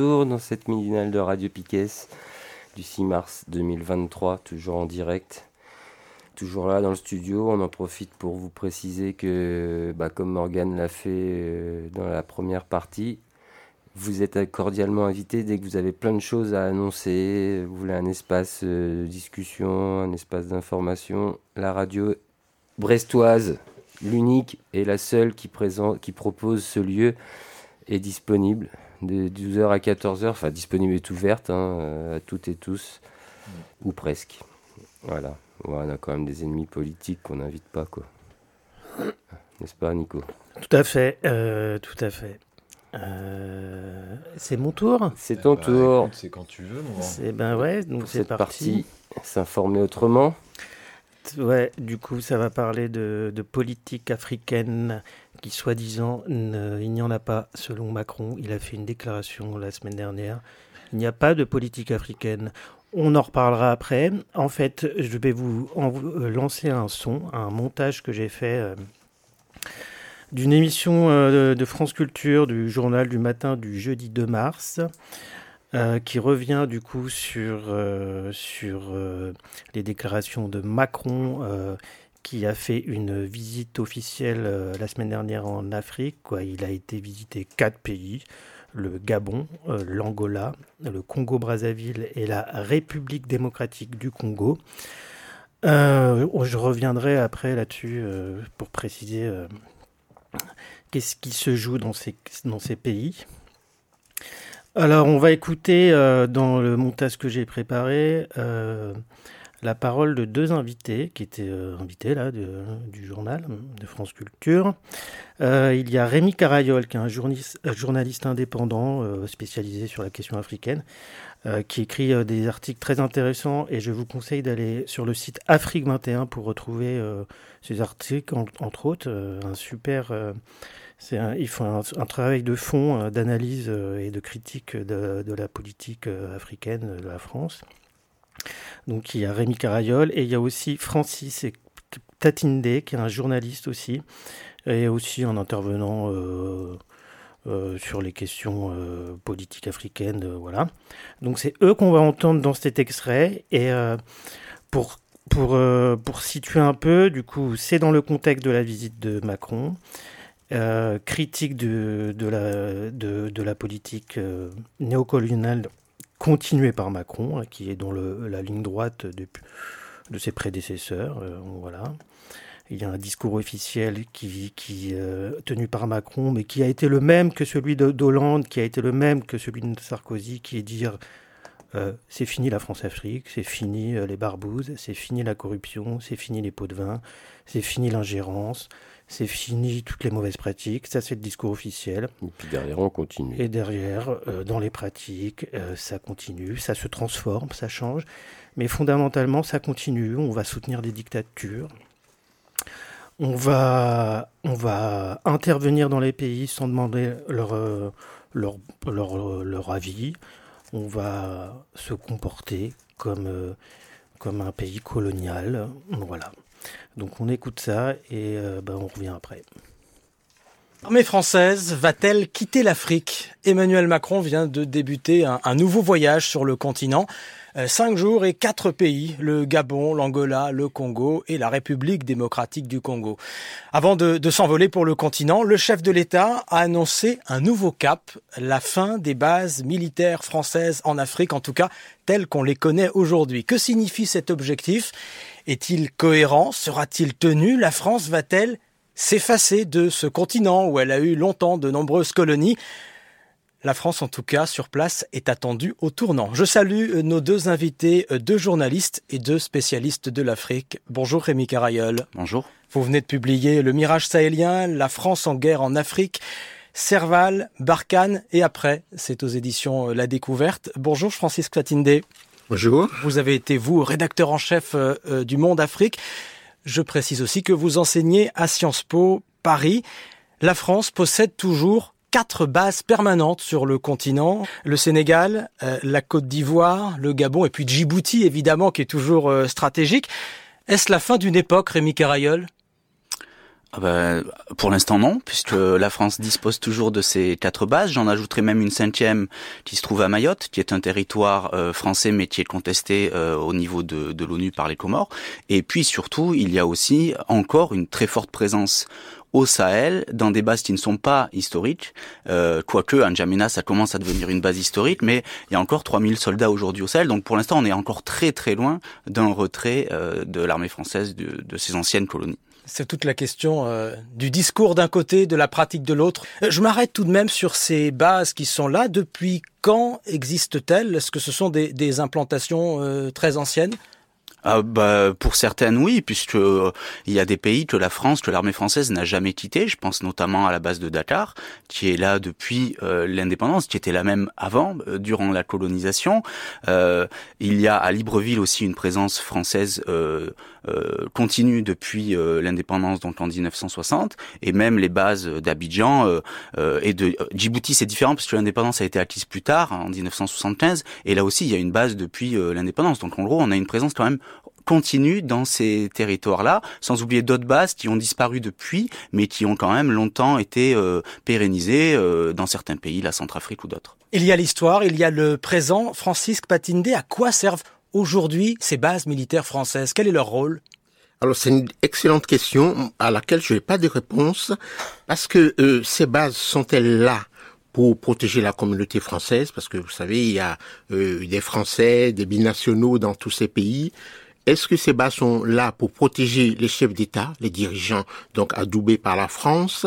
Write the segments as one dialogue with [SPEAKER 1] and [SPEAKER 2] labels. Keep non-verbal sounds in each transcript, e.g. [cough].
[SPEAKER 1] Dans cette midinale de Radio Piquet du 6 mars 2023, toujours en direct. Toujours là dans le studio, on en profite pour vous préciser que, bah, comme Morgane l'a fait euh, dans la première partie, vous êtes cordialement invité dès que vous avez plein de choses à annoncer, vous voulez un espace euh, de discussion, un espace d'information. La radio brestoise, l'unique et la seule qui, présente, qui propose ce lieu, est disponible de 12h à 14h, enfin disponible et ouverte hein, euh, à toutes et tous, ou presque. Voilà on a quand même des ennemis politiques qu'on n'invite pas, quoi. [coughs] N'est-ce pas, Nico?
[SPEAKER 2] Tout à fait, euh, tout à fait. Euh, c'est mon tour
[SPEAKER 1] C'est ton bah, tour.
[SPEAKER 3] C'est quand tu veux,
[SPEAKER 2] C'est ben ouais, donc c'est parti.
[SPEAKER 1] S'informer autrement.
[SPEAKER 2] Ouais, du coup, ça va parler de, politique africaine qui, soi-disant, il n'y en a pas, selon Macron. Il a fait une déclaration la semaine dernière. Il n'y a pas de politique africaine. On en reparlera après. En fait, je vais vous, euh, lancer un son, un montage que j'ai fait euh, d'une émission euh, de France Culture du journal du matin du jeudi 2 mars. Qui revient du coup sur, sur les déclarations de Macron qui a fait une visite officielle la semaine dernière en Afrique. Il a été visiter quatre pays le Gabon, euh, l'Angola, le Congo-Brazzaville et la République démocratique du Congo. Euh, je reviendrai après là-dessus euh, pour préciser qu'est-ce qui se joue dans ces, dans ces pays. Alors, on va écouter dans le montage que j'ai préparé la parole de deux invités qui étaient euh, invités là du journal de France Culture. Euh, il y a Rémi Carayol, qui est un journaliste, journaliste indépendant euh, spécialisé sur la question africaine, qui écrit des articles très intéressants et je vous conseille d'aller sur le site Afrique 21 pour retrouver ces articles, entre autres, un super... c'est il faut un, travail de fond, d'analyse et de critique de, de la politique africaine de la France. Donc il y a Rémi Carayol et il y a aussi Francis Tatinde qui est un journaliste aussi et aussi un intervenant euh, euh, sur les questions euh, politiques africaines. voilà. Donc c'est eux qu'on va entendre dans cet extrait et pour pour, pour situer un peu, du coup, c'est dans le contexte de la visite de Macron. critique de, de, la, de, de la politique néocoloniale continué par Macron, hein, qui est dans le, la ligne droite de, de ses prédécesseurs. Euh, voilà. Il y a un discours officiel qui, qui euh, tenu par Macron, mais qui a été le même que celui d'Hollande, qui a été le même que celui de Sarkozy, qui est dire euh, c'est fini la France-Afrique, c'est fini les barbouzes, c'est fini la corruption, c'est fini les pots de vin, c'est fini l'ingérence, c'est fini toutes les mauvaises pratiques, ça c'est le discours officiel.
[SPEAKER 1] Et puis derrière on continue.
[SPEAKER 2] Et derrière, euh, dans les pratiques, euh, ça continue, ça se transforme, ça change, mais fondamentalement ça continue, on va soutenir des dictatures, on va, on va intervenir dans les pays sans demander leur, euh, leur, leur, leur avis, on va se comporter comme, comme un pays colonial, voilà. Donc on écoute ça et euh, ben, on revient après.
[SPEAKER 4] L'armée française va-t-elle quitter l'Afrique? Emmanuel Macron vient de débuter un, nouveau voyage sur le continent. Euh, cinq jours et quatre pays, le Gabon, l'Angola, le Congo et la République démocratique du Congo. Avant de, de s'envoler pour le continent, le chef de l'État a annoncé un nouveau cap, la fin des bases militaires françaises en Afrique, en tout cas telles qu'on les connaît aujourd'hui. Que signifie cet objectif? Est-il cohérent? Sera-t-il tenu? La France va-t-elle s'effacer de ce continent où elle a eu longtemps de nombreuses colonies? La France, en tout cas, sur place, est attendue au tournant. Je salue nos deux invités, deux journalistes et deux spécialistes de l'Afrique. Bonjour Rémi Carayol.
[SPEAKER 3] Bonjour.
[SPEAKER 4] Vous venez de publier Le Mirage sahélien, La France en guerre en Afrique. Serval, Barkhane et après, c'est aux éditions La Découverte. Bonjour Francis Clatinde.
[SPEAKER 5] Bonjour.
[SPEAKER 4] Vous avez été, vous, rédacteur en chef du Monde Afrique. Je précise aussi que vous enseignez à Sciences Po Paris. La France possède toujours quatre bases permanentes sur le continent. Le Sénégal, euh, la Côte d'Ivoire, le Gabon et puis Djibouti, évidemment, qui est toujours euh, stratégique. Est-ce la fin d'une époque, Rémi Carayol?
[SPEAKER 3] Ah ben, pour l'instant non, puisque la France dispose toujours de ces quatre bases. J'en ajouterai même une cinquième qui se trouve à Mayotte, qui est un territoire euh, français mais qui est contesté au niveau de l'ONU par les Comores. Et puis surtout, il y a aussi encore une très forte présence au Sahel, dans des bases qui ne sont pas historiques, euh, quoique N'Djamena, ça commence à devenir une base historique, mais il y a encore 3000 soldats aujourd'hui au Sahel, donc pour l'instant on est encore très très loin d'un retrait euh, de l'armée française de, de ses anciennes colonies.
[SPEAKER 4] C'est toute la question euh, du discours d'un côté, de la pratique de l'autre. Euh, je m'arrête tout de même sur ces bases qui sont là. Depuis quand existent-elles? Est-ce que ce sont des, des implantations euh, très anciennes?
[SPEAKER 3] Ah bah, pour certaines, oui, puisque euh, il y a des pays que la France, que l'armée française n'a jamais quitté. Je pense notamment à la base de Dakar, qui est là depuis euh, l'indépendance, qui était là même avant, euh, durant la colonisation. il y a à Libreville aussi une présence française continue depuis l'indépendance, donc en 1960, et même les bases d'Abidjan et de Djibouti, c'est différent parce que l'indépendance a été acquise plus tard, en 1975, et là aussi il y a une base depuis l'indépendance. Donc en gros, on a une présence quand même continue dans ces territoires-là, sans oublier d'autres bases qui ont disparu depuis, mais qui ont quand même longtemps été euh, pérennisées euh, dans certains pays, la Centrafrique ou d'autres.
[SPEAKER 4] Il y a l'histoire, il y a le présent. Francisque Patinde, à quoi servent aujourd'hui ces bases militaires françaises? Quel est leur rôle?
[SPEAKER 5] Alors c'est une excellente question à laquelle je n'ai pas de réponse parce que euh, ces bases sont-elles là pour protéger la communauté française, parce que vous savez, il y a euh, des Français, des binationaux dans tous ces pays. Est-ce que ces bases sont là pour protéger les chefs d'État, les dirigeants, donc adoubés par la France?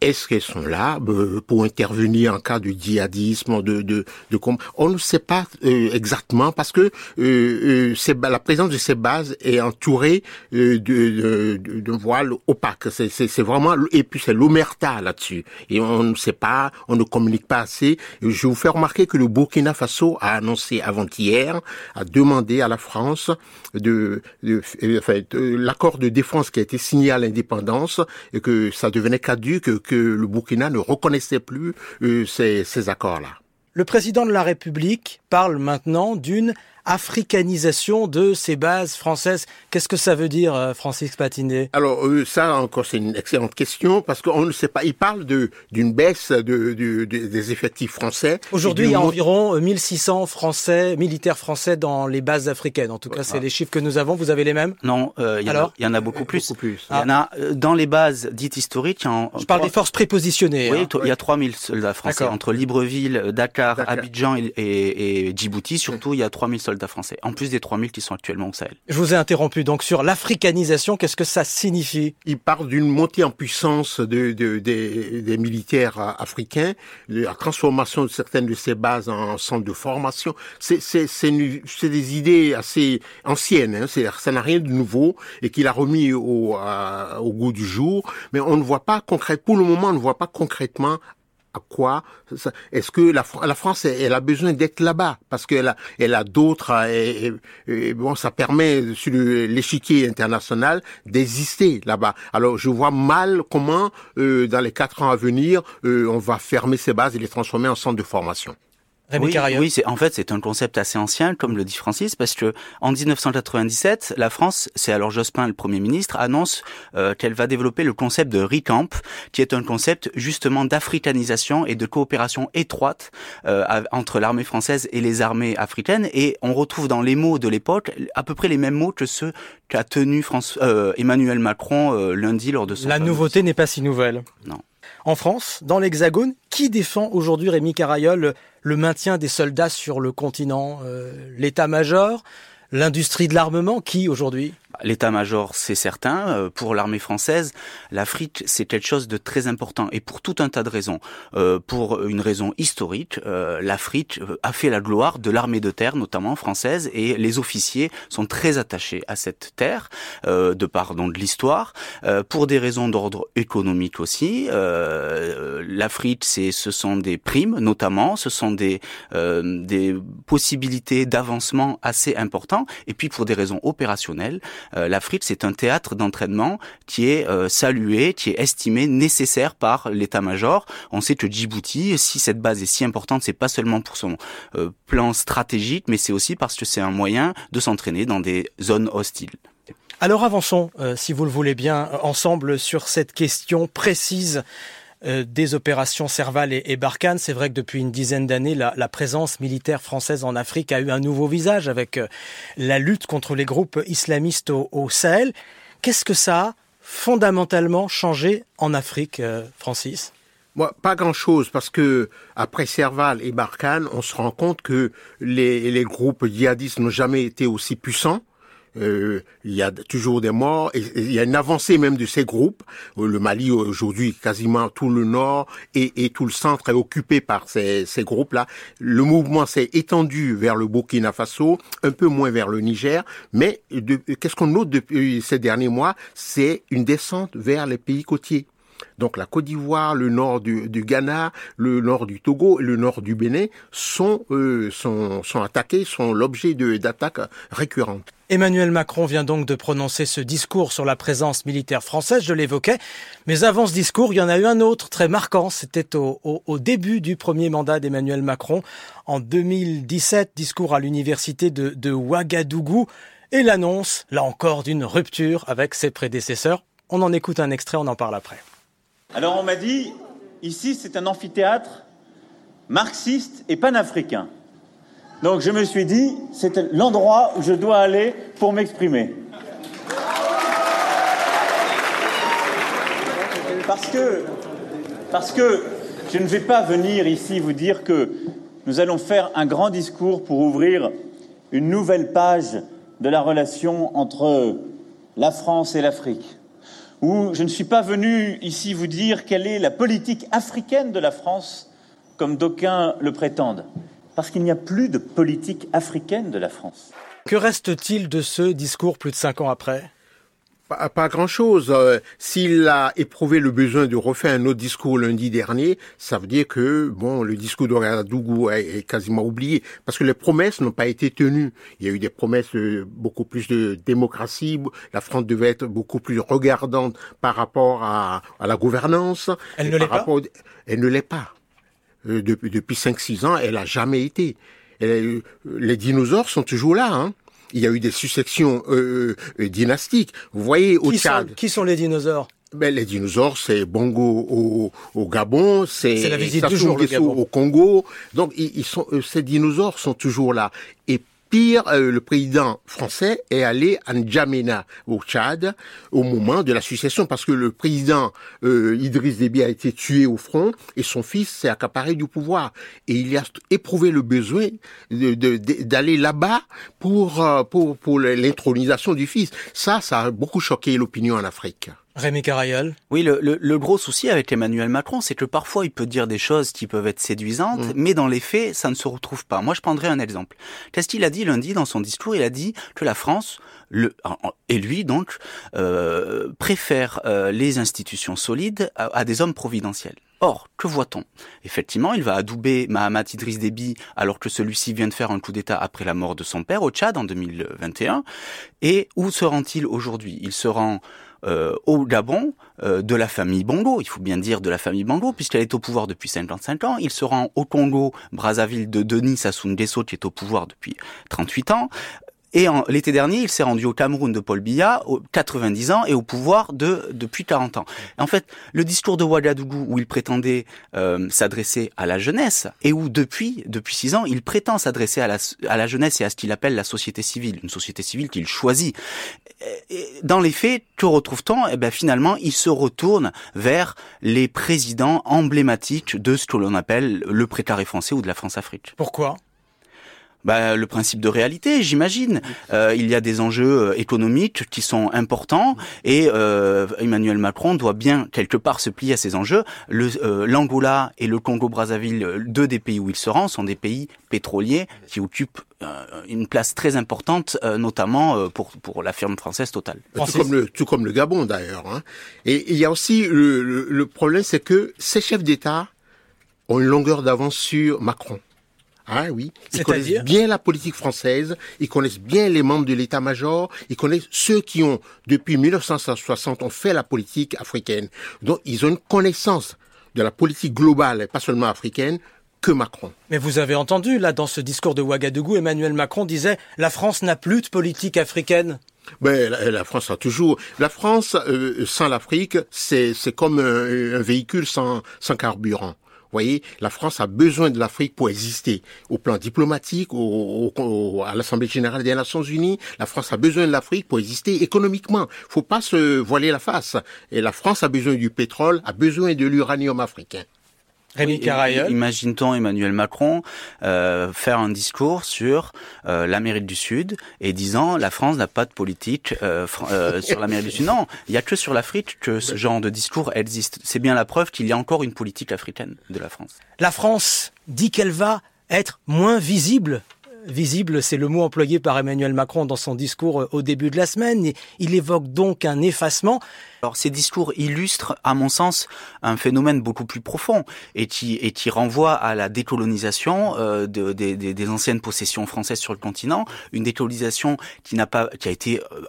[SPEAKER 5] Est-ce qu'elles sont là euh, pour intervenir en cas de djihadisme, de de, de On ne sait pas euh, exactement parce que euh, la présence de ces bases est entourée de, de, de voile opaque. C'est vraiment et puis c'est l'omerta là-dessus et on ne sait pas, on ne communique pas assez. Je vous fais remarquer que le Burkina Faso a annoncé avant-hier, a demandé à la France de, de, de l'accord de défense qui a été signé à l'indépendance et que ça devenait caduque que le Burkina ne reconnaissait plus euh, ces, ces accords-là.
[SPEAKER 4] Le président de la République parle maintenant d'une africanisation de ces bases françaises. Qu'est-ce que ça veut dire, euh, Francis Patiné
[SPEAKER 5] Alors euh, ça encore c'est une excellente question parce qu'on ne sait pas. Il parle de d'une baisse de, de, des effectifs français.
[SPEAKER 4] Aujourd'hui, il y a environ 1600 Français militaires français dans les bases africaines. En tout cas, c'est les chiffres que nous avons. Vous avez les mêmes?
[SPEAKER 3] Non, euh, il y, Alors il y en a beaucoup plus. Beaucoup plus. Il y en a dans les bases dites historiques. En,
[SPEAKER 4] Je parle des forces prépositionnées.
[SPEAKER 3] Oui, hein. il y a 3000 soldats français entre Libreville, Dakar, Dakar. Abidjan et, et, et Djibouti. Surtout, il y a 3000 soldats français, en plus des 3000 qui sont actuellement au Sahel.
[SPEAKER 4] Je vous ai interrompu donc sur l'africanisation, qu'est-ce que ça signifie?
[SPEAKER 5] Il parle d'une montée en puissance de, de, des, des militaires africains, de la transformation de certaines de ces bases en centres de formation. C'est des idées assez anciennes, hein. ça n'a rien de nouveau et qu'il a remis au, au goût du jour, mais on ne voit pas concrètement, pour le moment, on ne voit pas concrètement à quoi Est-ce que la, la, France, a besoin d'être là-bas? Parce qu'elle a, d'autres. Et, bon, ça permet sur l'échiquier international d'exister là-bas. Alors, je vois mal comment, euh, dans les quatre ans à venir, euh, on va fermer ces bases et les transformer en centres de formation
[SPEAKER 3] oui, oui c'est en fait c'est un concept assez ancien, comme le dit Francis, parce que en 1997, la France, c'est alors Jospin le Premier ministre, annonce euh, qu'elle va développer le concept de RICAMP, qui est un concept justement d'africanisation et de coopération étroite euh, entre l'armée française et les armées africaines, et on retrouve dans les mots de l'époque à peu près les mêmes mots que ceux qu'a tenu France, euh, Emmanuel Macron euh, lundi lors de son.
[SPEAKER 4] La nouveauté n'est pas si nouvelle.
[SPEAKER 3] Non.
[SPEAKER 4] En France, dans l'Hexagone, qui défend aujourd'hui Rémi Carayol le maintien des soldats sur le continent euh, L'état-major L'industrie de l'armement Qui aujourd'hui
[SPEAKER 3] l'état-major, c'est certain. Euh, pour l'armée française, l'Afrique, c'est quelque chose de très important et pour tout un tas de raisons. Euh, pour une raison historique, euh, l'Afrique a fait la gloire de l'armée de terre, notamment française, et les officiers sont très attachés à cette terre, de par donc de l'histoire. pour des raisons d'ordre économique aussi, l'Afrique, c'est ce sont des primes, notamment, ce sont des des possibilités d'avancement assez importants, et puis pour des raisons opérationnelles. Euh, L'Afrique, c'est un théâtre d'entraînement qui est euh, salué, qui est estimé nécessaire par l'état-major. On sait que Djibouti, si cette base est si importante, c'est pas seulement pour son euh, plan stratégique, mais c'est aussi parce que c'est un moyen de s'entraîner dans des zones hostiles.
[SPEAKER 4] Alors avançons, si vous le voulez bien, ensemble sur cette question précise euh, des opérations Serval et, Barkhane. C'est vrai que depuis une dizaine d'années, la, présence militaire française en Afrique a eu un nouveau visage avec euh, la lutte contre les groupes islamistes au, Sahel. Qu'est-ce que ça a fondamentalement changé en Afrique, euh, Francis?
[SPEAKER 5] Moi, pas grand-chose, parce que après Serval et Barkhane, on se rend compte que les groupes djihadistes n'ont jamais été aussi puissants. Euh, il y a toujours des morts et, il y a une avancée même de ces groupes. Euh, le Mali aujourd'hui, quasiment tout le nord et, tout le centre est occupé par ces, ces groupes-là. Le mouvement s'est étendu vers le Burkina Faso, un peu moins vers le Niger, mais qu'est-ce qu'on note depuis ces derniers mois? C'est une descente vers les pays côtiers. Donc la Côte d'Ivoire, le nord du, du, Ghana, le nord du Togo le nord du Bénin sont, euh, sont, sont attaqués, sont l'objet d'attaques récurrentes.
[SPEAKER 4] Emmanuel Macron vient donc de prononcer ce discours sur la présence militaire française, je l'évoquais. Mais avant ce discours, il y en a eu un autre très marquant. C'était au, au, début du premier mandat d'Emmanuel Macron, en 2017, discours à l'université de, de Ouagadougou, et l'annonce, là encore, d'une rupture avec ses prédécesseurs. On en écoute un extrait, on en parle après.
[SPEAKER 6] Alors on m'a dit, ici c'est un amphithéâtre marxiste et panafricain. Donc je me suis dit, c'est l'endroit où je dois aller pour m'exprimer. Parce que, parce que je ne vais pas venir ici vous dire que nous allons faire un grand discours pour ouvrir une nouvelle page de la relation entre la France et l'Afrique. Ou je ne suis pas venu ici vous dire quelle est la politique africaine de la France, comme d'aucuns le prétendent parce qu'il n'y a plus de politique africaine de la France.
[SPEAKER 4] Que reste-t-il de ce discours plus de cinq ans après?
[SPEAKER 5] Pas, grand-chose. Euh, s'il a éprouvé le besoin de refaire un autre discours lundi dernier, ça veut dire que bon, le discours d'Ouagadougou est, quasiment oublié parce que les promesses n'ont pas été tenues. Il y a eu des promesses de beaucoup plus de démocratie. La France devait être beaucoup plus regardante par rapport à, la gouvernance.
[SPEAKER 4] Elle ne l'est pas.
[SPEAKER 5] Elle ne l'est pas. Euh, depuis, depuis 5-6 ans, elle a jamais été. Euh, les dinosaures sont toujours là. Hein. Il y a eu des successions euh, dynastiques. Vous voyez au
[SPEAKER 4] qui
[SPEAKER 5] Tchad.
[SPEAKER 4] Sont, qui sont les dinosaures
[SPEAKER 5] ben, les dinosaures, c'est Bongo au, au Gabon, c'est
[SPEAKER 4] la visite au
[SPEAKER 5] Congo. Donc, ils, sont, ces dinosaures sont toujours là. Et Pire, euh, le président français est allé à N'Djamena, au Tchad, au moment de la succession, parce que le président euh, Idriss Déby a été tué au front et son fils s'est accaparé du pouvoir. Et il a éprouvé le besoin d'aller de, là-bas pour, euh, pour, pour l'intronisation du fils. Ça, ça a beaucoup choqué l'opinion en Afrique.
[SPEAKER 4] Rémi Carayol.
[SPEAKER 3] Oui, le, le, gros souci avec Emmanuel Macron, c'est que parfois il peut dire des choses qui peuvent être séduisantes, mm. mais dans les faits, ça ne se retrouve pas. Moi, je prendrai un exemple. Qu'est-ce qu'il a dit lundi dans son discours? Il a dit que la France, le, et lui donc, euh, préfère euh, les institutions solides à, des hommes providentiels. Or, que voit-on? Effectivement, il va adouber Mahamat Idriss Déby alors que celui-ci vient de faire un coup d'État après la mort de son père au Tchad en 2021. Et où se rend-il aujourd'hui? Il se rend euh, au Gabon euh, de la famille Bongo, il faut bien dire de la famille Bongo, puisqu'elle est au pouvoir depuis 55 ans. Il se rend au Congo, Brazzaville de Denis Sassou Nguesso, qui est au pouvoir depuis 38 ans. Et l'été dernier, il s'est rendu au Cameroun de Paul Biya, 90 ans, et au pouvoir de, depuis 40 ans. en fait, le discours de Ouagadougou, où il prétendait euh, s'adresser à la jeunesse, et où depuis depuis 6 ans, il prétend s'adresser à la, à la jeunesse et à ce qu'il appelle la société civile, une société civile qu'il choisit. dans les faits, que retrouve-t-on? Eh ben finalement, il se retourne vers les présidents emblématiques de ce que l'on appelle le précaré français ou de la France-Afrique.
[SPEAKER 4] Pourquoi?
[SPEAKER 3] Bah, Le principe de réalité, j'imagine. Euh, il y a des enjeux euh, économiques qui sont importants et euh, Emmanuel Macron doit bien quelque part se plier à ces enjeux. L'Angola et le Congo-Brazzaville, deux des pays où il se rend, sont des pays pétroliers qui occupent une place très importante, notamment pour, pour la firme française Total.
[SPEAKER 5] Tout comme le, tout comme le Gabon d'ailleurs. Hein. Et il y a aussi le, le problème, c'est que ces chefs d'État ont une longueur d'avance sur Macron. Ah oui, ils connaissent bien la politique française, ils connaissent bien les membres de l'état-major, ils connaissent ceux qui ont, depuis 1960, ont fait la politique africaine. Donc, ils ont une connaissance de la politique globale, et pas seulement africaine, que Macron.
[SPEAKER 4] Mais vous avez entendu, là, dans ce discours de Ouagadougou, Emmanuel Macron disait « La France n'a plus de politique africaine ».
[SPEAKER 5] Ben, la, France a toujours. La France euh, sans l'Afrique, c'est comme un, véhicule sans, sans carburant. Voyez, la France a besoin de l'Afrique pour exister. Au plan diplomatique, à l'Assemblée générale des Nations Unies, la France a besoin de l'Afrique pour exister économiquement. Faut pas se voiler la face. Et la France a besoin du pétrole, a besoin de l'uranium africain.
[SPEAKER 3] Rémi Imagine-t-on Emmanuel Macron euh, faire un discours sur euh, l'Amérique du Sud et disant la France n'a pas de politique euh, euh [laughs] sur l'Amérique du Sud. Non, il y a que sur l'Afrique que ce genre de discours existe. C'est bien la preuve qu'il y a encore une politique africaine de la France.
[SPEAKER 4] La France dit qu'elle va être moins visible visible, c'est le mot employé par Emmanuel Macron dans son discours euh, au début de la semaine. Il évoque donc un effacement.
[SPEAKER 3] Alors ces discours illustrent, à mon sens, un phénomène beaucoup plus profond et qui, et qui renvoie à la décolonisation euh, de, des anciennes possessions françaises sur le continent, une décolonisation qui n'a pas, qui a été euh,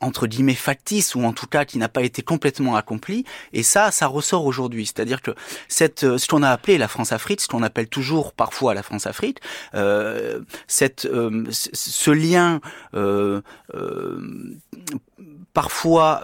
[SPEAKER 3] entre guillemets factice ou en tout cas qui n'a pas été complètement accomplie. Et ça, ça ressort aujourd'hui. C'est-à-dire que cette, ce qu'on a appelé la France-Afrique, ce qu'on appelle toujours parfois la France-Afrique, euh, euh, ce lien euh, euh, parfois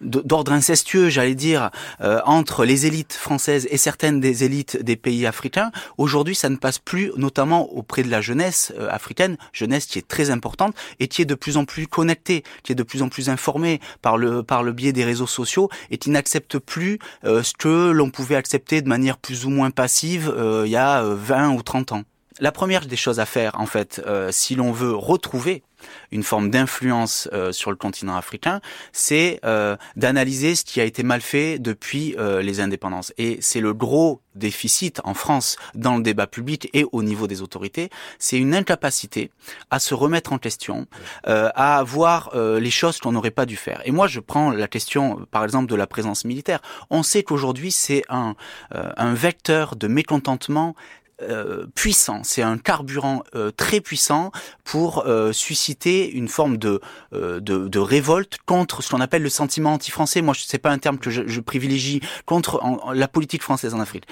[SPEAKER 3] d'ordre incestueux, j'allais dire, entre les élites françaises et certaines des élites des pays africains. Aujourd'hui, ça ne passe plus, notamment auprès de la jeunesse africaine, jeunesse qui est très importante et qui est de plus en plus connectée, qui est de plus en plus informée par le par le biais des réseaux sociaux et qui n'accepte plus ce que l'on pouvait accepter de manière plus ou moins passive il y a 20 ou 30 ans. La première des choses à faire, en fait, euh, si l'on veut retrouver une forme d'influence euh, sur le continent africain, c'est euh, d'analyser ce qui a été mal fait depuis les indépendances. Et c'est le gros déficit en France dans le débat public et au niveau des autorités, c'est une incapacité à se remettre en question, à voir les choses qu'on n'aurait pas dû faire. Et moi, je prends la question, par exemple, de la présence militaire. On sait qu'aujourd'hui, c'est un, un vecteur de mécontentement euh, puissant, c'est un carburant euh, très puissant pour euh, susciter une forme de, de, révolte contre ce qu'on appelle le sentiment anti-français. Moi, c'est pas un terme que je, je privilégie contre la politique française en Afrique.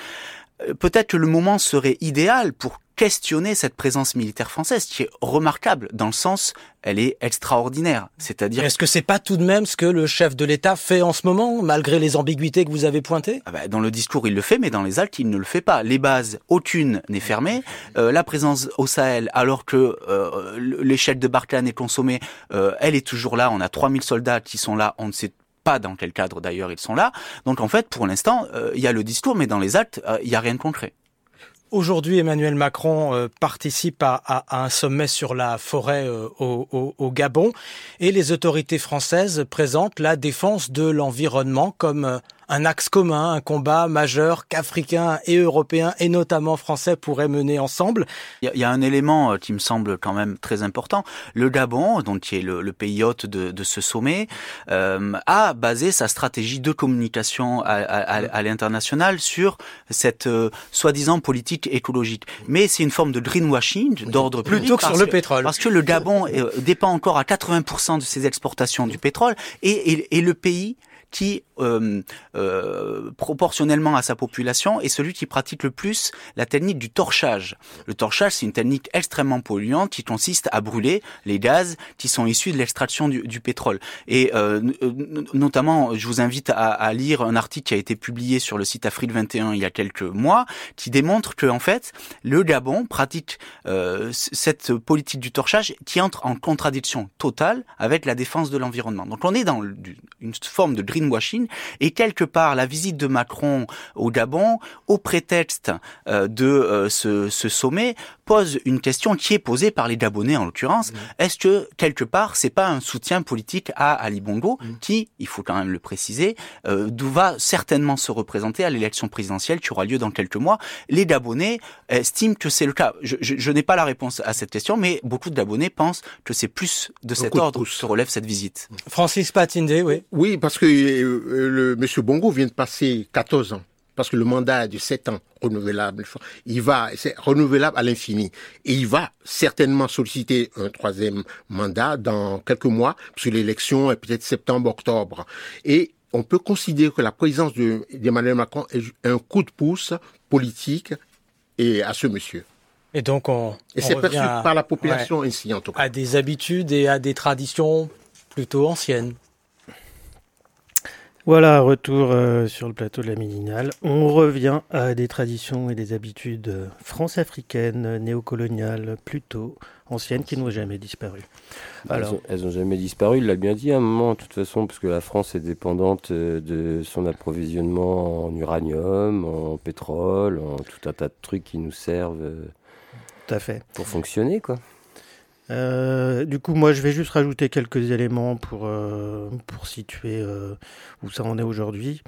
[SPEAKER 3] Peut-être que le moment serait idéal pour questionner cette présence militaire française qui est remarquable dans le sens elle est extraordinaire. C'est-à-dire
[SPEAKER 4] est-ce que c'est pas tout de même ce que le chef de l'État fait en ce moment malgré les ambiguïtés que vous avez pointées?
[SPEAKER 3] Ah bah, dans le discours il le fait mais dans les actes il ne le fait pas. Les bases aucune n'est fermée. Euh, la présence au Sahel alors que euh, l'échelle de Barkhane est consommée euh, elle est toujours là. On a 3000 soldats qui sont là. On ne sait pas dans quel cadre d'ailleurs ils sont là. Donc en fait, pour l'instant, il y a le discours, mais dans les actes, il n'y a rien de concret.
[SPEAKER 4] Aujourd'hui, Emmanuel Macron euh, participe à, un sommet sur la forêt euh, au, Gabon et les autorités françaises présentent la défense de l'environnement comme euh, un axe commun, un combat majeur qu'Africains et Européens et notamment Français pourraient mener ensemble.
[SPEAKER 3] Il y, a un élément euh, qui me semble quand même très important. Le Gabon, donc qui est le, pays hôte de, ce sommet, euh, a basé sa stratégie de communication à, l'international sur cette euh, soi-disant politique écologique. Mais c'est une forme de greenwashing d'ordre
[SPEAKER 4] plutôt que sur le pétrole.
[SPEAKER 3] Parce que le Gabon dépend encore à 80% de ses exportations du pétrole et, et le pays qui, euh, euh, proportionnellement à sa population, est celui qui pratique le plus la technique du torchage. Le torchage, c'est une technique extrêmement polluante qui consiste à brûler les gaz qui sont issus de l'extraction du, pétrole. Et euh, notamment, je vous invite à, à, lire un article qui a été publié sur le site Afrique 21 il y a quelques mois, qui démontre que en fait, le Gabon pratique cette politique du torchage qui entre en contradiction totale avec la défense de l'environnement. Donc on est dans une forme de green Et quelque part, la visite de Macron au Gabon, au prétexte euh, de euh, ce, sommet, pose une question qui est posée par les Gabonais en l'occurrence. Est-ce que quelque part c'est pas un soutien politique à Ali Bongo qui, il faut quand même le préciser, euh, va certainement se représenter à l'élection présidentielle qui aura lieu dans quelques mois. Les Gabonais estiment que c'est le cas. Je, je, je n'ai pas la réponse à cette question, mais beaucoup de Gabonais pensent que c'est plus de cet ordre que se relève cette visite.
[SPEAKER 4] Francis Patindé, oui.
[SPEAKER 5] Oui, parce que euh, le monsieur Bongo vient de passer 14 ans parce que le mandat est de 7 ans renouvelable. Il va, c'est renouvelable à l'infini. Et il va certainement solliciter un troisième mandat dans quelques mois, puisque l'élection est peut-être septembre-octobre. Et on peut considérer que la présidence d'Emmanuel Macron est un coup de pouce politique et à ce monsieur.
[SPEAKER 4] Et donc on,
[SPEAKER 5] et c'est perçu par la population ouais, ainsi en tout cas.
[SPEAKER 4] À des habitudes et à des traditions plutôt anciennes.
[SPEAKER 2] Voilà, retour euh, sur le plateau de la Midinale. On revient à des traditions et des habitudes euh, france-africaines, néocoloniales, plutôt anciennes, qui n'ont jamais disparu.
[SPEAKER 1] Alors, elles n'ont jamais disparu, il l'a bien dit à un moment, de toute façon, parce que la France est dépendante euh, de son approvisionnement en uranium, en pétrole, en tout un tas de trucs qui nous servent
[SPEAKER 2] tout à fait.
[SPEAKER 1] pour fonctionner, quoi.
[SPEAKER 2] Euh, du coup, moi, je vais juste rajouter quelques éléments pour, euh, pour situer euh, où ça en est aujourd'hui.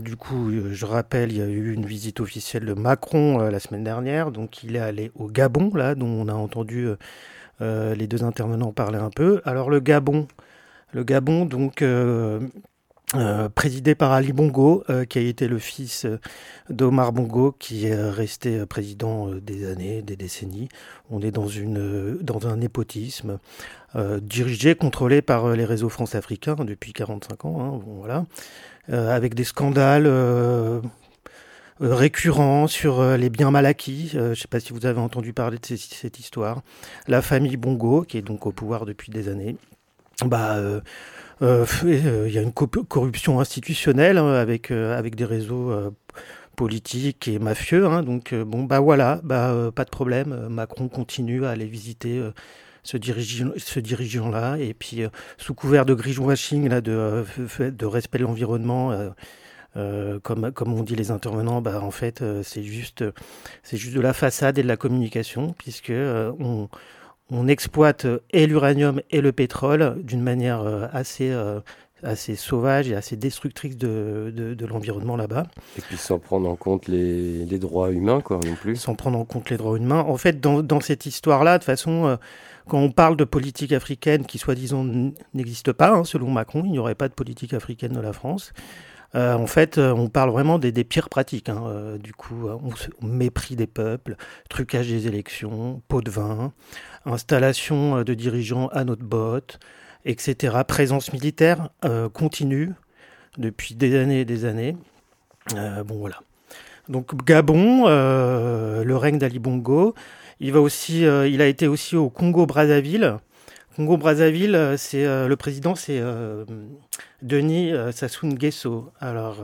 [SPEAKER 2] Du coup, je rappelle, il y a eu une visite officielle de Macron la semaine dernière. Donc, il est allé au Gabon, là, dont on a entendu les deux intervenants parler un peu. Alors, le Gabon, le Gabon, donc, euh, présidé par Ali Bongo, euh, qui a été le fils euh, d'Omar Bongo, qui est resté président des années, des décennies. On est dans, un népotisme dirigé, contrôlé par les réseaux france-africains depuis 45 ans, hein, voilà, avec des scandales récurrents sur les biens mal acquis. je ne sais pas si vous avez entendu parler de cette histoire. La famille Bongo, qui est donc au pouvoir depuis des années, bah il y a une corruption institutionnelle hein, avec, euh, avec des réseaux politiques et mafieux. Hein, donc, bon, bah voilà, bah, pas de problème. Macron continue à aller visiter ce dirigeant, dirigeant-là. Et puis, sous couvert de greenwashing, là, de, de respect de l'environnement, euh, comme, comme on dit les intervenants, bah, en fait, c'est juste, c'est juste de la façade et de la communication, puisque on exploite euh, et l'uranium et le pétrole d'une manière euh, assez, euh, assez sauvage et assez destructrice de, de, l'environnement là-bas.
[SPEAKER 1] Et puis sans prendre en compte les, les, droits humains, quoi, non plus.
[SPEAKER 2] Sans prendre en compte les droits humains. En fait, dans, dans cette histoire-là, de façon, quand on parle de politique africaine qui, soi-disant, n'existe pas, hein, selon Macron, il n'y aurait pas de politique africaine de la France. Euh, en fait, on parle vraiment des, pires pratiques. Hein. Euh, du coup, mépris des peuples, trucage des élections, pot de vin, installation de dirigeants à notre botte, etc. Présence militaire euh, continue depuis des années et des années. bon, voilà. Donc Gabon, le règne d'Ali Bongo. Il va aussi, il a été aussi au Congo-Brazzaville. Congo-Brazzaville, c'est le président, c'est Denis Sassou Nguesso. Alors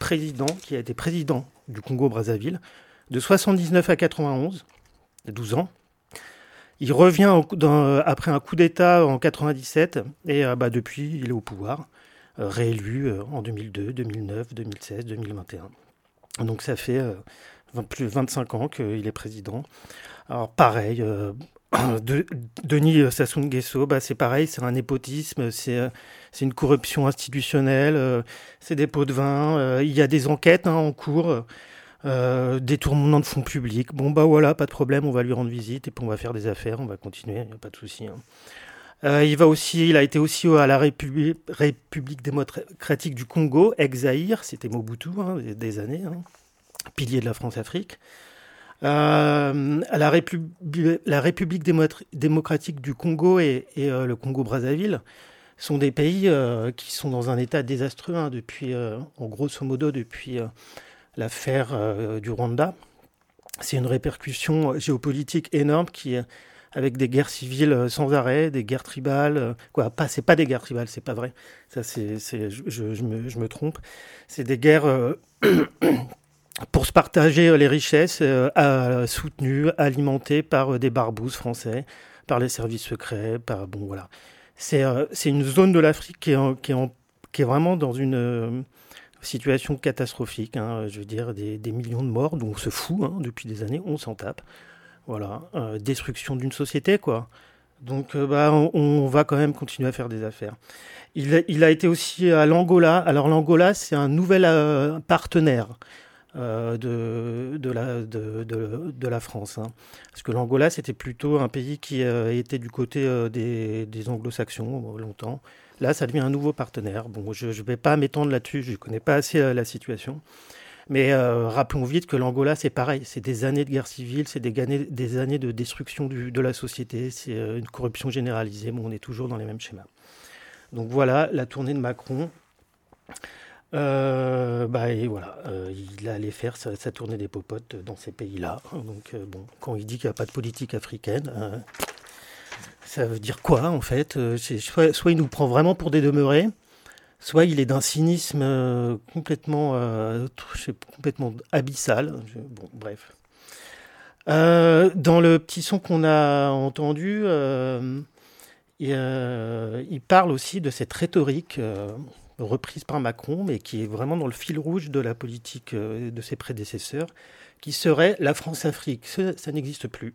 [SPEAKER 2] président, qui a été président du Congo-Brazzaville de 79 à 91, 12 ans. Il revient après un coup d'État en 97 et bah, depuis, il est au pouvoir, euh, réélu euh, en 2002, 2009, 2016, 2021. Donc ça fait euh, plus de 25 ans qu'il est président. Alors pareil, [clears throat] de, Denis Sassou Nguesso, bah, c'est pareil, c'est un népotisme, c'est une corruption institutionnelle, c'est des pots de vin, il y a des enquêtes hein, en cours. Euh, détournement de fonds publics. Bon, bah voilà, pas de problème, on va lui rendre visite et puis on va faire des affaires, on va continuer, il n'y a pas de souci. Hein. Euh, il, va aussi, il a été aussi à la République, démocratique du Congo, ex-Zaïre, c'était Mobutu, hein, des, années, pilier de la France-Afrique. Euh, la, République, démocratique du Congo et, euh, le Congo-Brazzaville sont des pays euh, qui sont dans un état désastreux hein, depuis, en grosso modo, depuis l'affaire du Rwanda. C'est une répercussion géopolitique énorme qui avec des guerres civiles sans arrêt, des guerres tribales, quoi, pas, c'est pas des guerres tribales, c'est pas vrai, ça c'est, je, me, je, me, trompe, c'est des guerres pour se partager les richesses, euh, soutenues, alimentées par des barbouzes français, par les services secrets, par, bon voilà. C'est, une zone de l'Afrique qui qui qui est vraiment dans une situation catastrophique. Hein, je veux dire, des, des, millions de morts dont on se fout hein, depuis des années, on s'en tape. Voilà, destruction d'une société, quoi. Donc, bah, on, va quand même continuer à faire des affaires. Il a, été aussi à l'Angola. Alors, l'Angola, c'est un nouvel partenaire. De, de, la, France. Hein. Parce que l'Angola, c'était plutôt un pays qui était du côté des, des anglo-saxons longtemps. Là, ça devient un nouveau partenaire. Bon, je ne vais pas m'étendre là-dessus, je ne connais pas assez euh, la situation. Mais euh, rappelons vite que l'Angola, c'est pareil. C'est des années de guerre civile, c'est des, années de destruction de la société, c'est euh, une corruption généralisée. Bon, on est toujours dans les mêmes schémas. Donc voilà, la tournée de Macron. Bah et voilà, il allait faire sa, tournée des popotes dans ces pays-là. Donc bon, quand il dit qu'il n'y a pas de politique africaine, ça veut dire quoi en fait euh, soit, il nous prend vraiment pour des demeurés, soit il est d'un cynisme euh, complètement, euh, complètement abyssal. bon, bref. dans le petit son qu'on a entendu, il, parle aussi de cette rhétorique reprise par Macron, mais qui est vraiment dans le fil rouge de la politique de ses prédécesseurs, qui serait la France-Afrique. ça n'existe plus.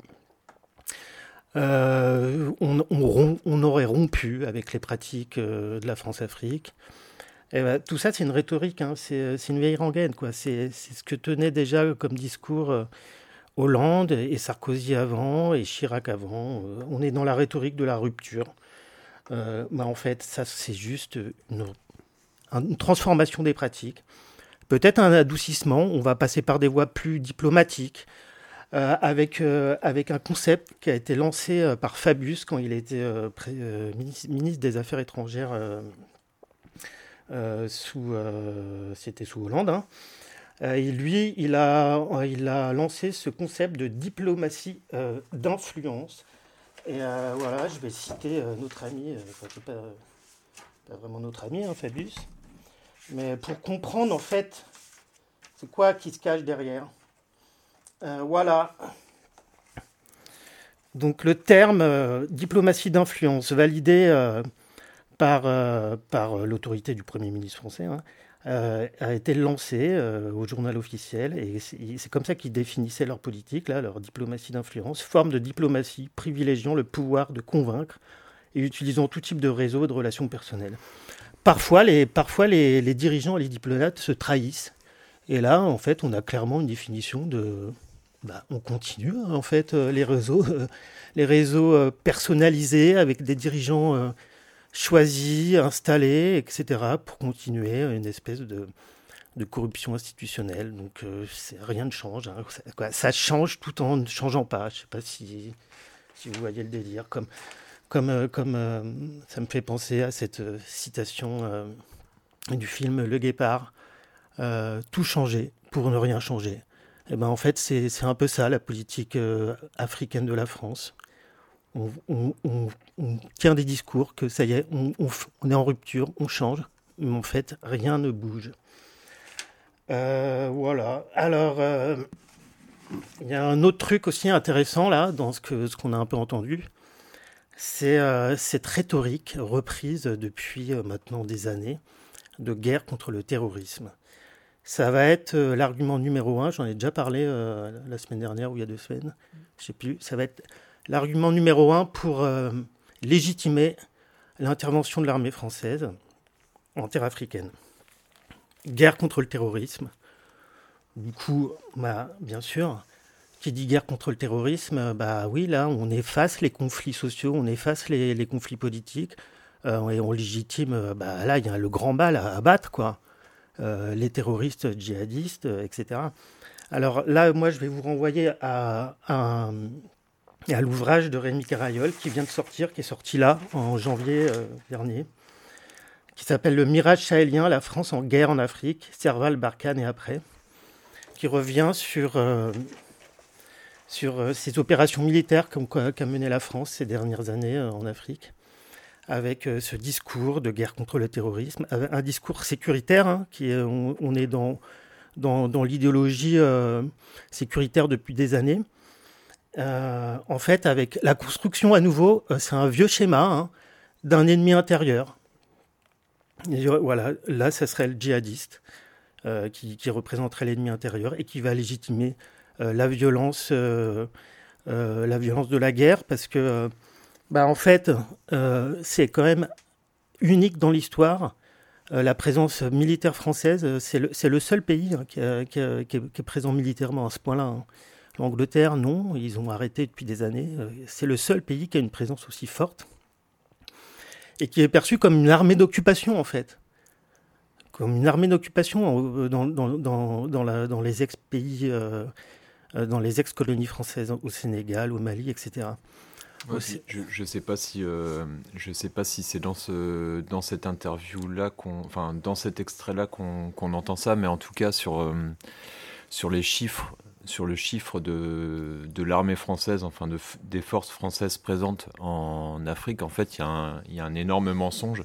[SPEAKER 2] Euh, on, aurait rompu avec les pratiques euh, de la France-Afrique. Ben, tout ça, c'est une rhétorique, hein. c'est une vieille rengaine. C'est ce que tenait déjà comme discours euh, Hollande et Sarkozy avant et Chirac avant. on est dans la rhétorique de la rupture. Ben, en fait, ça, c'est juste une, une, transformation des pratiques. Peut-être un adoucissement, on va passer par des voies plus diplomatiques, euh, avec, euh, avec un concept qui a été lancé euh, par Fabius quand il était ministre des Affaires étrangères sous, c'était sous Hollande. Hein. et lui, il a, il a lancé ce concept de diplomatie d'influence. Et voilà, je vais citer notre ami, pas, vraiment notre ami, hein, Fabius, mais pour comprendre en fait, c'est quoi qui se cache derrière. Euh, voilà. Donc le terme euh, diplomatie d'influence, validé euh, par, par l'autorité du Premier ministre français, hein, a été lancé au journal officiel et c'est comme ça qu'ils définissaient leur politique, là, leur diplomatie d'influence, forme de diplomatie privilégiant le pouvoir de convaincre et utilisant tout type de réseau de relations personnelles. Parfois, les, parfois les, dirigeants et les diplomates se trahissent. Et là, en fait, on a clairement une définition de, bah, on continue hein, en fait euh, les réseaux, euh, les réseaux euh, personnalisés avec des dirigeants choisis, installés, etc. pour continuer une espèce de, corruption institutionnelle. Donc rien ne change. Hein. Ça, change tout en ne changeant pas. Je ne sais pas si, si vous voyez le délire. Comme, comme, comme ça me fait penser à cette citation du film Le Guépard. tout changer pour ne rien changer. Eh ben, en fait, c'est un peu ça, la politique euh, africaine de la France. On, tient des discours que ça y est, on, est en rupture, on change, mais en fait, rien ne bouge. Euh, voilà. Alors, euh, il y a un autre truc aussi intéressant là, dans ce qu'on a un peu entendu. C'est cette rhétorique reprise depuis maintenant des années de guerre contre le terrorisme. Ça va être euh, l'argument numéro un. J'en ai déjà parlé euh, la semaine dernière ou il y a deux semaines. Je sais plus. Ça va être l'argument numéro un pour euh, légitimer l'intervention de l'armée française en terre africaine. Guerre contre le terrorisme. Du coup, bah, bien sûr, qui dit guerre contre le terrorisme, bah oui, là, on efface les conflits sociaux, on efface les, conflits politiques, et on légitime, bah là, il y a le grand bal à, à battre, quoi. Euh, les terroristes djihadistes, euh, etc. Alors là, moi, je vais vous renvoyer à, à, l'ouvrage de Rémi Carayol qui vient de sortir, qui est sorti là, en janvier euh, dernier, qui s'appelle Le mirage sahélien, la France en guerre en Afrique, Serval, Barkhane et après, qui revient sur, sur ces opérations militaires qu'a menées la France ces dernières années en Afrique avec euh, ce discours de guerre contre le terrorisme, un discours sécuritaire, hein, qui on, est dans, dans, l'idéologie euh, sécuritaire depuis des années. Euh, en fait, avec la construction à nouveau, c'est un vieux schéma hein, d'un ennemi intérieur. voilà, là, ce serait le djihadiste qui, représenterait l'ennemi intérieur et qui va légitimer la violence la violence de la guerre, parce que, bah, en fait, c'est quand même unique dans l'histoire. la présence militaire française, c'est le, le, seul pays hein, qui, qui, est, présent militairement à ce point-là. Hein. L'Angleterre, non, ils ont arrêté depuis des années. C'est le seul pays qui a une présence aussi forte et qui est perçu comme une armée d'occupation, en fait comme une armée d'occupation euh, dans, dans, dans, dans, les ex-pays, euh, euh, dans les ex-colonies françaises au Sénégal, au Mali, etc.
[SPEAKER 7] je ne sais pas si je sais pas si c'est dans ce dans cette interview là qu'on enfin dans cet extrait là qu'on entend ça mais en tout cas sur sur les chiffres sur le chiffre de, de l'armée française enfin de, des forces françaises présentes en Afrique en fait il y, y, a un énorme mensonge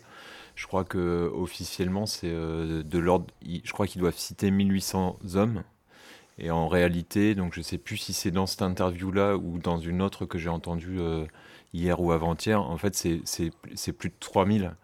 [SPEAKER 7] je crois que officiellement, c'est euh, de l'ordre. Je crois qu'ils doivent citer 1800 hommes. Et en réalité, donc je sais plus si c'est dans cette interview-là ou dans une autre que j'ai entendue euh, hier ou avant-hier. En fait, c'est plus de 3000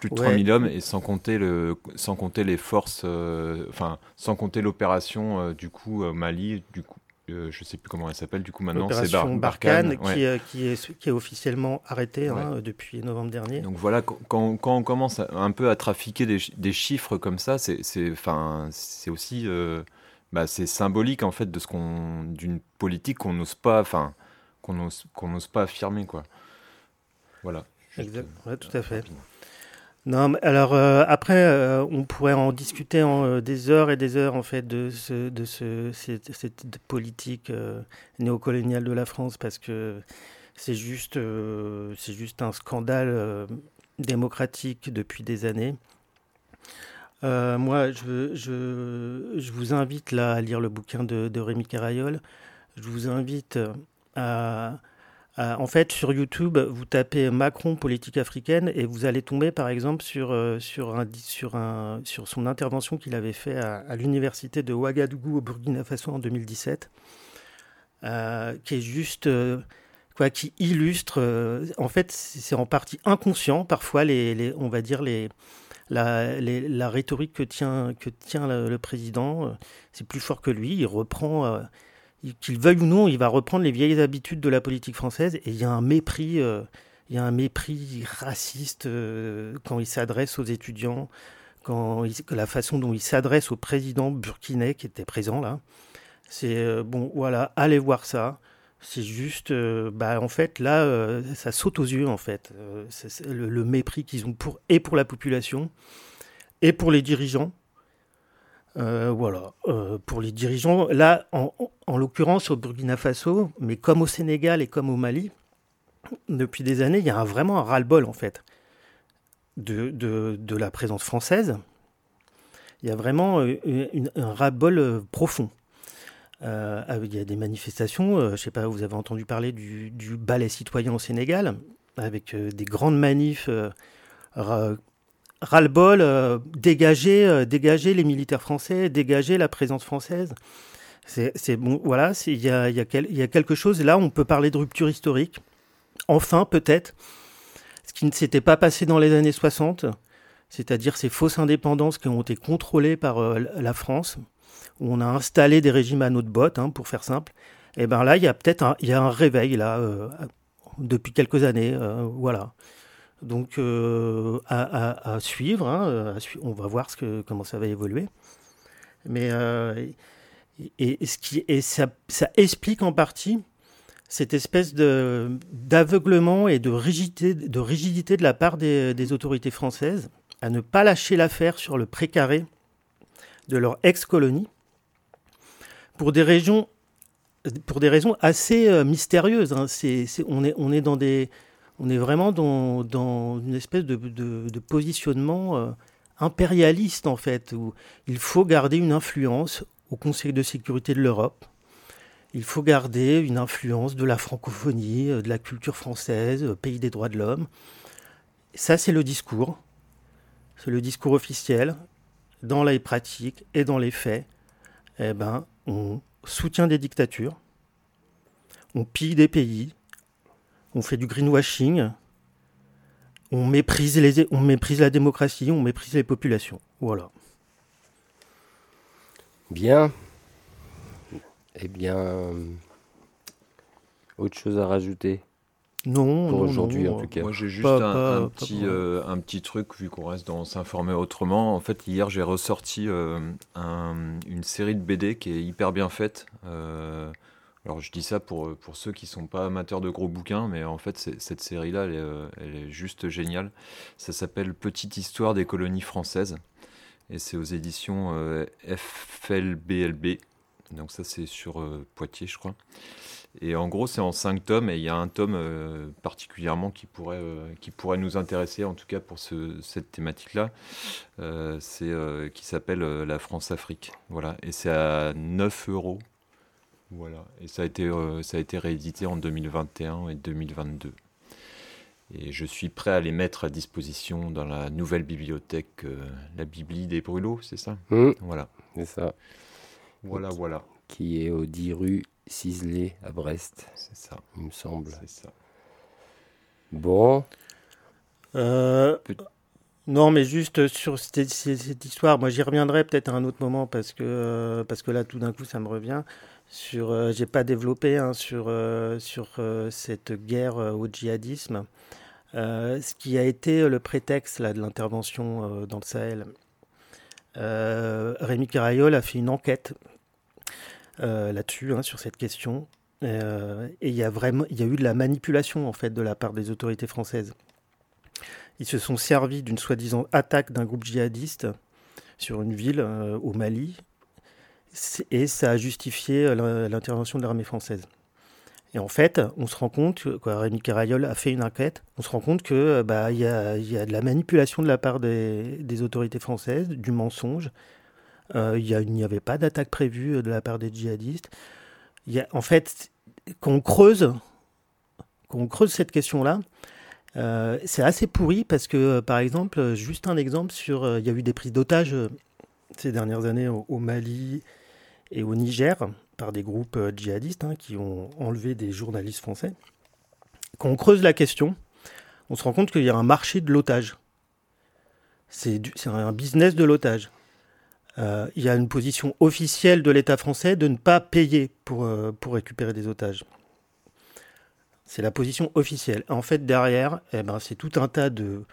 [SPEAKER 7] plus de 3000 hommes et sans compter le sans compter les forces euh, enfin sans compter l'opération du coup Mali du coup euh, je ne sais plus comment elle s'appelle, du coup maintenant c'est
[SPEAKER 2] Barkhane, qui, euh, qui, est, qui, est, officiellement arrêté hein, depuis novembre dernier.
[SPEAKER 7] Donc voilà, quand, quand, on commence un peu à trafiquer des, des chiffres comme ça, c'est aussi euh, bah, c'est symbolique en fait de ce qu'on d'une politique qu'on n'ose pas, enfin qu'on n'ose qu'on n'ose pas affirmer quoi. Voilà.
[SPEAKER 2] Exact. tout à fait. Non, alors euh, après, euh, on pourrait en discuter en, euh, des heures et des heures en fait de, ce, de ce, cette, politique néocoloniale de la France parce que c'est juste, c'est juste un scandale démocratique depuis des années. Moi, je, je, je, vous invite là à lire le bouquin de, Rémi Carayol. Je vous invite à euh, en fait, sur YouTube, vous tapez Macron politique africaine et vous allez tomber, par exemple, sur, euh, sur, un, sur, un, sur son intervention qu'il avait fait à, l'université de Ouagadougou au Burkina Faso en 2017, euh, qui est juste, quoi, qui illustre. en fait, c'est en partie inconscient parfois les, on va dire les, la, rhétorique que tient, que tient le président. c'est plus fort que lui. Il reprend qu'il veuille ou non, il va reprendre les vieilles habitudes de la politique française et il y a un mépris, euh, il y a un mépris raciste euh, quand il s'adresse aux étudiants, quand la façon dont il s'adresse au président burkinais qui était présent là. C'est euh, bon, voilà, allez voir ça. C'est juste, bah, en fait, là, ça saute aux yeux, en fait. le, le, mépris qu'ils ont pour, et pour la population, et pour les dirigeants. Euh, voilà, euh, pour les dirigeants, là, en, l'occurrence au Burkina Faso, mais comme au Sénégal et comme au Mali, depuis des années, il y a vraiment un ras-le-bol, en fait, de, la présence française. Il y a vraiment euh, un ras-le-bol profond. Il y a des manifestations, je ne sais pas, vous avez entendu parler du, ballet citoyen au Sénégal, avec des grandes manifs ras-le-bol, euh, dégager, euh, les militaires français, dégager la présence française. C'est bon, voilà, il y a, quelque chose, là on peut parler de rupture historique, enfin peut-être, ce qui ne s'était pas passé dans les années 60, c'est-à-dire ces fausses indépendances qui ont été contrôlées par euh, la France, où on a installé des régimes à notre botte, hein, pour faire simple. Et ben là, il y a peut-être un, y a un réveil là depuis quelques années, voilà. Donc euh, à, suivre, hein, on va voir ce que, comment ça va évoluer. Mais euh, et, ce qui, et ça, explique en partie cette espèce d'aveuglement et de rigidité, de rigidité de la part des, autorités françaises à ne pas lâcher l'affaire sur le précaré de leur ex-colonie pour des régions raisons assez euh, mystérieuses. Hein. on, est, on vraiment dans, une espèce de, positionnement euh, impérialiste, en fait, où il faut garder une influence au Conseil de sécurité de l'Europe. Il faut garder une influence de la francophonie, euh, de la culture française, pays des droits de l'homme. Ça, c'est le discours. C'est le discours officiel. Dans les pratiques et dans les faits, eh ben, on soutient des dictatures, on pille des pays, on fait du greenwashing, on méprise, les, on méprise la démocratie, on méprise les populations. Voilà.
[SPEAKER 1] Bien. Eh bien, Autre chose à rajouter?
[SPEAKER 2] Non,
[SPEAKER 1] Pour
[SPEAKER 2] non,
[SPEAKER 1] aujourd'hui,
[SPEAKER 2] non.
[SPEAKER 1] en tout cas.
[SPEAKER 7] Moi, j'ai juste
[SPEAKER 2] Pas-
[SPEAKER 7] un,
[SPEAKER 2] pas-
[SPEAKER 7] un
[SPEAKER 2] pas
[SPEAKER 7] petit,
[SPEAKER 2] pour-
[SPEAKER 7] euh, un petit truc, vu qu'on reste dans s'informer autrement. En fait, hier, j'ai ressorti euh, un- une série de BD qui est hyper bien faite. Euh, alors, je dis ça pour, pour ceux qui sont pas amateurs de gros bouquins, mais en fait, c'est- cette série-là, elle, est, elle est juste géniale. Ça s'appelle Petite histoire des colonies françaises. Et c'est aux éditions euh, FLBLB. Donc, ça, c'est sur euh, Poitiers, je crois. Et en gros, c'est en cinq tomes, et il y a un tome euh, particulièrement qui pourrait, euh, qui pourrait nous intéresser, en tout cas pour ce- cette thématique-là. Euh, c'est qui s'appelle La France-Afrique. Voilà, et c'est à 9 euros. Voilà, et ça a été, ça a été réédité en 2021 et 2022. Et je suis prêt à les mettre à disposition dans la nouvelle bibliothèque, la Bibli des Brûlots, c'est ça?
[SPEAKER 1] Hum,
[SPEAKER 7] Voilà,
[SPEAKER 1] C'est ça.
[SPEAKER 7] voilà, voilà,
[SPEAKER 1] Qui est au 10 rue Ciselé à Brest,
[SPEAKER 7] c'est ça,
[SPEAKER 1] il me semble.
[SPEAKER 7] c'est ça.
[SPEAKER 1] Bon,
[SPEAKER 2] Euh, non, mais juste sur cette, cette- cette histoire, moi j'y reviendrai peut-être à un autre moment parce que, euh, parce que là tout d'un coup ça me revient. Sur, euh, j'ai pas développé hein, sur, euh, sur euh, cette guerre euh, au djihadisme. Euh, ce qui a été le prétexte là, de l'intervention euh, dans le Sahel. Euh, Rémi Carayol a fait une enquête là-dessus, hein, sur cette question. Euh, et il y a vraiment, il y a eu de la manipulation en fait de la part des autorités françaises. Ils se sont servis d'une soi-disant attaque d'un groupe djihadiste sur une ville euh, au Mali, et ça a justifié euh, l'in- l'intervention de l'armée française. Et en fait, on se rend compte, quoi, Rémi Carayol a fait une enquête, on se rend compte que euh, bah, il y, a, y a de la manipulation de la part des, des autorités françaises, du mensonge. Euh, il n'y avait pas d'attaque prévue euh, de la part des djihadistes. En fait, qu'on creuse, qu'on creuse cette question-là, euh, c'est assez pourri parce que, par exemple, juste un exemple sur, il y a eu des prises d'otages ces dernières années au, Mali et au Niger par des groupes djihadistes hein, qui ont enlevé des journalistes français. Quand on creuse la question, on se rend compte qu'il y a un marché de l'otage. C'est un business de l'otage. Euh, il y a une position officielle de l'État français de ne pas payer pour, euh, pour récupérer des otages. C'est la position officielle. En fait, derrière, eh ben, c'est tout un tas de,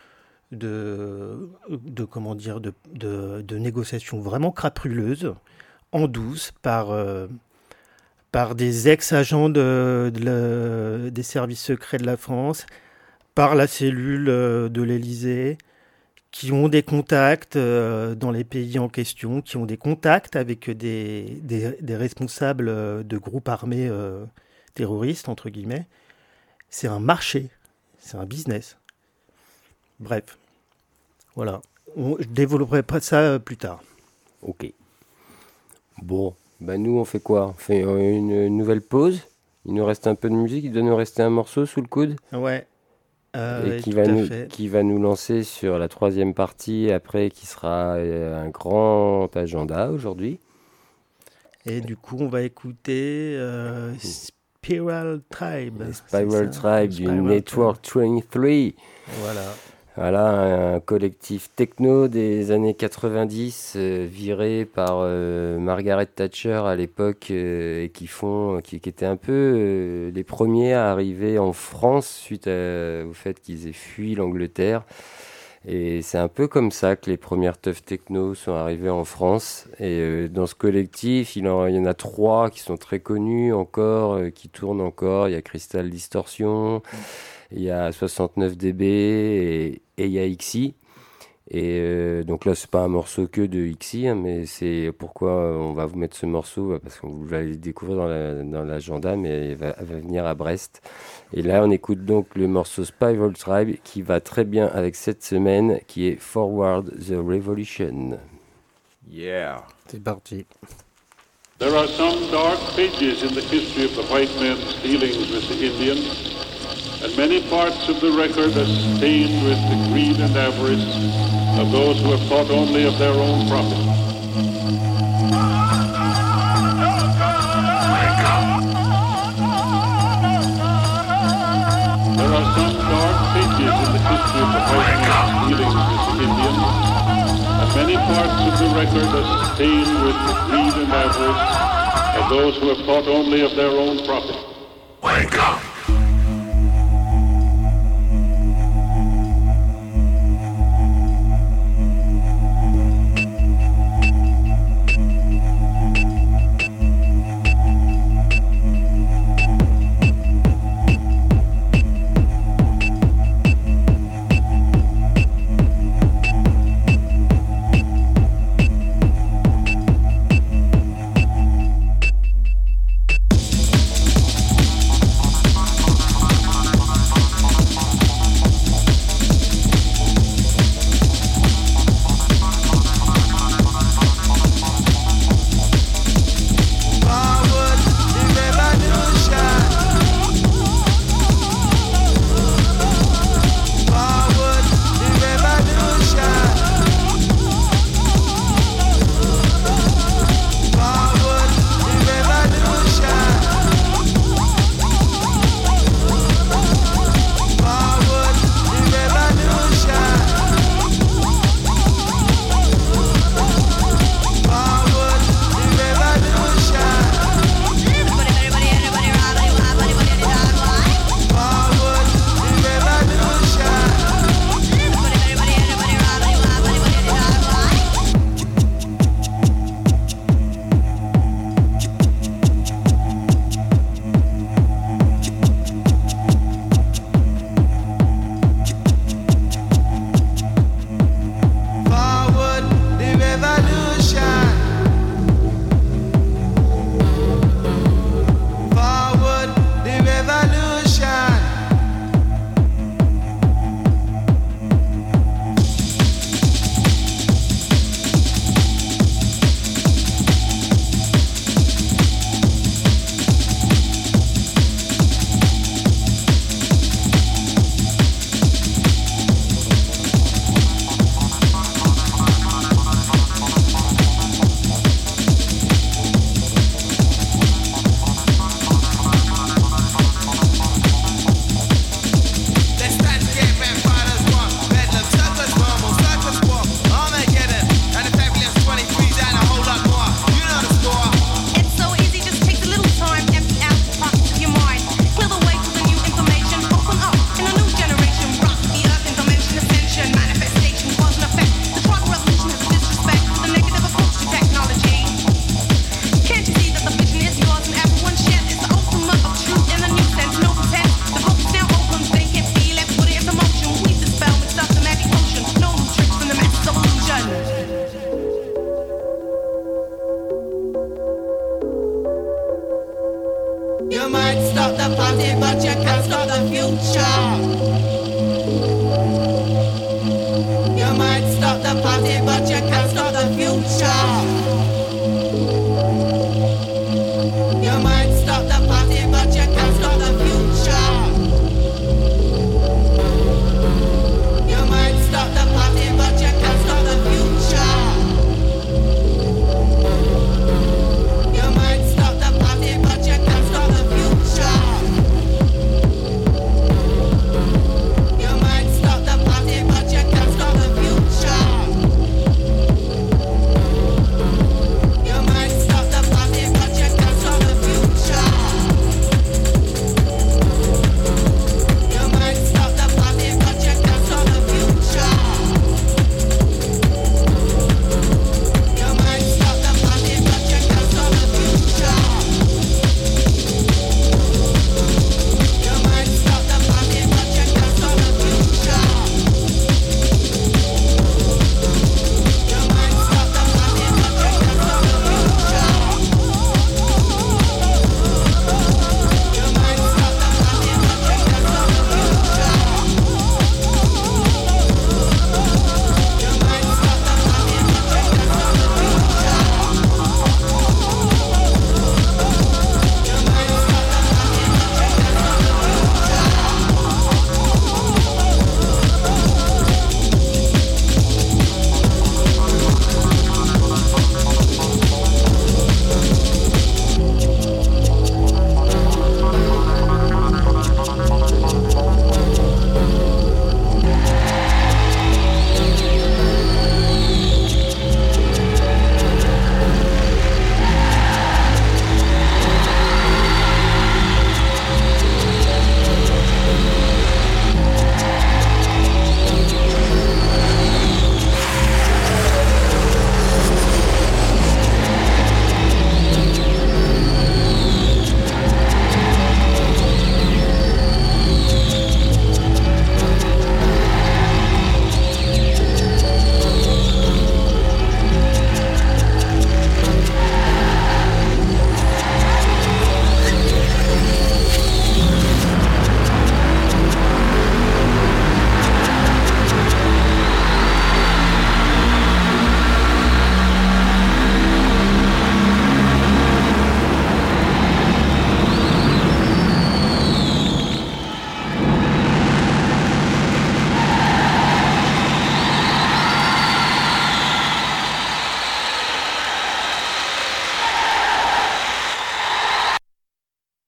[SPEAKER 2] de, comment dire, de, de, négociations vraiment crapuleuses, en douce, par, euh, par des ex-agents des services secrets de la France, par la cellule de l'Élysée, qui ont des contacts euh, dans les pays en question, qui ont des contacts avec des, des, des responsables euh, de groupes armés euh, terroristes, entre guillemets. C'est un marché, c'est un business. Bref, voilà. On- je développerai pas ça plus tard.
[SPEAKER 1] ok. Bon, bah nous on fait quoi? On fait une nouvelle pause? Il nous reste un peu de musique, il doit nous rester un morceau sous le coude
[SPEAKER 2] Ouais. Euh,
[SPEAKER 1] et
[SPEAKER 2] ouais,
[SPEAKER 1] qui va, nous,
[SPEAKER 2] fait.
[SPEAKER 1] qui va nous lancer sur la troisième partie après qui sera euh, un grand agenda aujourd'hui.
[SPEAKER 2] Et du coup, on va écouter euh, Spiral Tribe.
[SPEAKER 1] Spiral Tribe du Network 23.
[SPEAKER 2] Tribe. Voilà.
[SPEAKER 1] Voilà, un collectif techno des années 90, euh, viré par euh, Margaret Thatcher à l'époque, euh, et qui font, qui, qui étaient un peu les premiers à arriver en France suite au fait qu'ils aient fui l'Angleterre. Et c'est un peu comme ça que les premières teufs techno sont arrivées en France. Et dans ce collectif, il, y en a trois qui sont très connus encore, qui tournent encore. Il y a Crystal Distortion, il y a 69 dB et, et il y a XI. Et euh, donc là, c'est pas un morceau que de XI, hein, mais c'est pourquoi on va vous mettre ce morceau, euh, parce qu'on vous allez le découvrir dans la- dans l'agenda, mais il va, va venir à Brest. Et là, on écoute donc le morceau Spiral Tribe qui va très bien avec cette semaine, qui est Forward the Revolution.
[SPEAKER 7] Yeah
[SPEAKER 2] C'est parti.
[SPEAKER 8] There are some dark pages in the history of the white man's dealings with the Indian, and many parts of the record are stained with the greed and avarice of those who have thought only of their own profit. There are some dark pages in the history of the white man's dealings with the Indian, and many parts of the record are stained with the greed and avarice of those who have thought only of their own profit.
[SPEAKER 9] Jamaica.
[SPEAKER 10] You